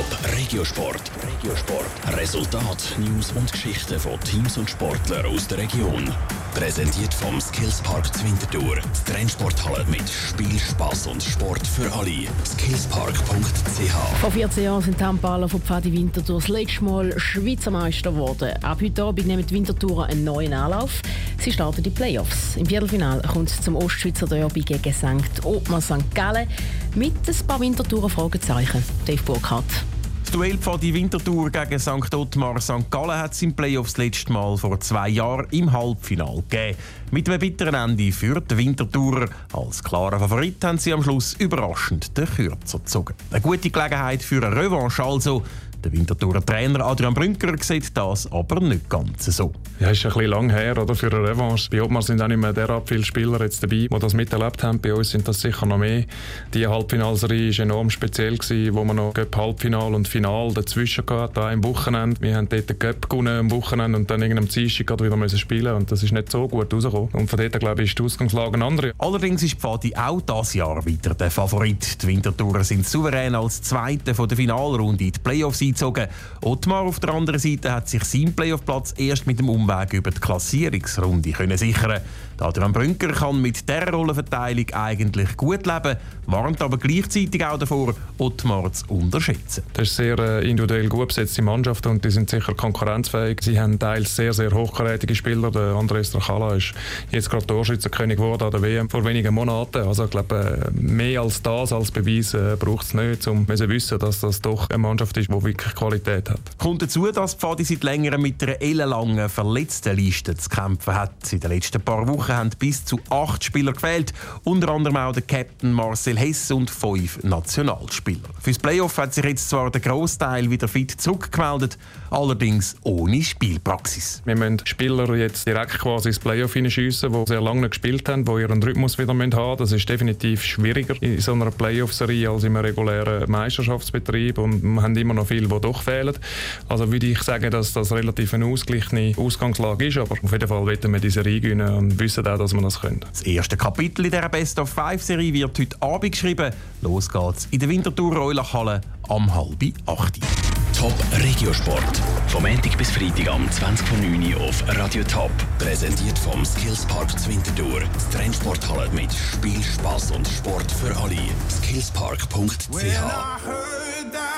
Top Regiosport. Regiosport. Resultat, News und Geschichten von Teams und Sportlern aus der Region. Präsentiert vom Skillspark Zwintertour. Die Trennsporthalle mit Spiel, Spaß und Sport für alle. Skillspark.ch. Vor 14 Jahren sind die Handballer von Pfadi Winterthur das letzte Mal Schweizer Meister geworden. Ab heute Abend nehmen die Winterthurer einen neuen Anlauf. Sie starten die Playoffs. Im Viertelfinale kommt es zum Ostschweizer Derby gegen St. Ottmar St. Gallen mit ein paar Winterthurer Fragezeichen. Dave Burkhardt. Das Duell die Winterthur gegen St. Ottmar St. Gallen hat es im Playoffs letzte Mal vor zwei Jahren im Halbfinale gegeben. Mit einem bitteren Ende für die Winterthur. Als klarer Favorit haben sie am Schluss überraschend den Kürzer gezogen. Eine gute Gelegenheit für eine Revanche also. Der Winterthurer Trainer Adrian Brünker sieht das aber nicht ganz so. Ja, ist ein bisschen lang her oder, für eine Revanche. Bei Obmar sind auch nicht mehr derart viele Spieler jetzt dabei, die das miterlebt haben. Bei uns sind das sicher noch mehr. Die Halbfinalserie war enorm speziell, gewesen, wo man noch Halbfinal und Final dazwischen hatten, am Wochenende. Wir haben dort den Cup gewonnen am Wochenende und dann irgendeinem Dienstag gerade wieder müssen spielen und das ist nicht so gut rausgekommen. Und von dort, glaube ich, ist die Ausgangslage eine andere. Allerdings ist Pfadi auch dieses Jahr wieder der Favorit. Die Winterthurer sind souverän als Zweite von der Finalrunde in die Playoffs eingezogen. Ottmar auf der anderen Seite hat sich seinen Playoff-Platz erst mit dem Umweg über die Klassierungsrunde können sichern Adrian Brünker kann mit dieser Rollenverteilung eigentlich gut leben, warnt aber gleichzeitig auch davor, Ottmar zu unterschätzen. Das ist eine sehr äh, individuell gut besetzte Mannschaft und die sind sicher konkurrenzfähig. Sie haben teils sehr, sehr hochkarätige Spieler. Der André Strachala ist jetzt gerade Torschützenkönig geworden an der WM vor wenigen Monaten. Also ich glaube, äh, mehr als das als Beweis äh, braucht es nicht, um zu wissen, dass das doch eine Mannschaft ist, die wirklich Qualität hat. Kommt dazu, dass Pfadi seit längerem mit einer ellenlangen Verletztenliste zu kämpfen hat. In den letzten paar Wochen Woche haben bis zu acht Spieler gefehlt, unter anderem auch der Captain Marcel Hess und fünf Nationalspieler. Fürs Playoff hat sich jetzt zwar der Großteil wieder fit zurückgemeldet, allerdings ohne Spielpraxis. Wir müssen Spieler jetzt direkt quasi ins Playoff hineinschiessen, die sehr lange gespielt haben, die ihren Rhythmus wieder haben müssen. Das ist definitiv schwieriger in so einer Playoff-Serie als im regulären Meisterschaftsbetrieb und wir haben immer noch viele, die doch fehlen. Also würde ich sagen, dass das relativ eine ausgeglichene Ausgangslage ist, aber auf jeden Fall wollen wir diese Serie gewinnen und wissen auch, dass wir das können. Das erste Kapitel in dieser Best of Five Serie wird heute Abend geschrieben. Los geht's in der Winterthur Reulachhalle am halb acht. Top Regiosport. Vom Montag bis Freitag am 20.09 Uhr auf Radio Top. Präsentiert vom Skillspark Zwintertour. Die Trennsporthalle mit Spiel, Spaß und Sport für alle. Skillspark.ch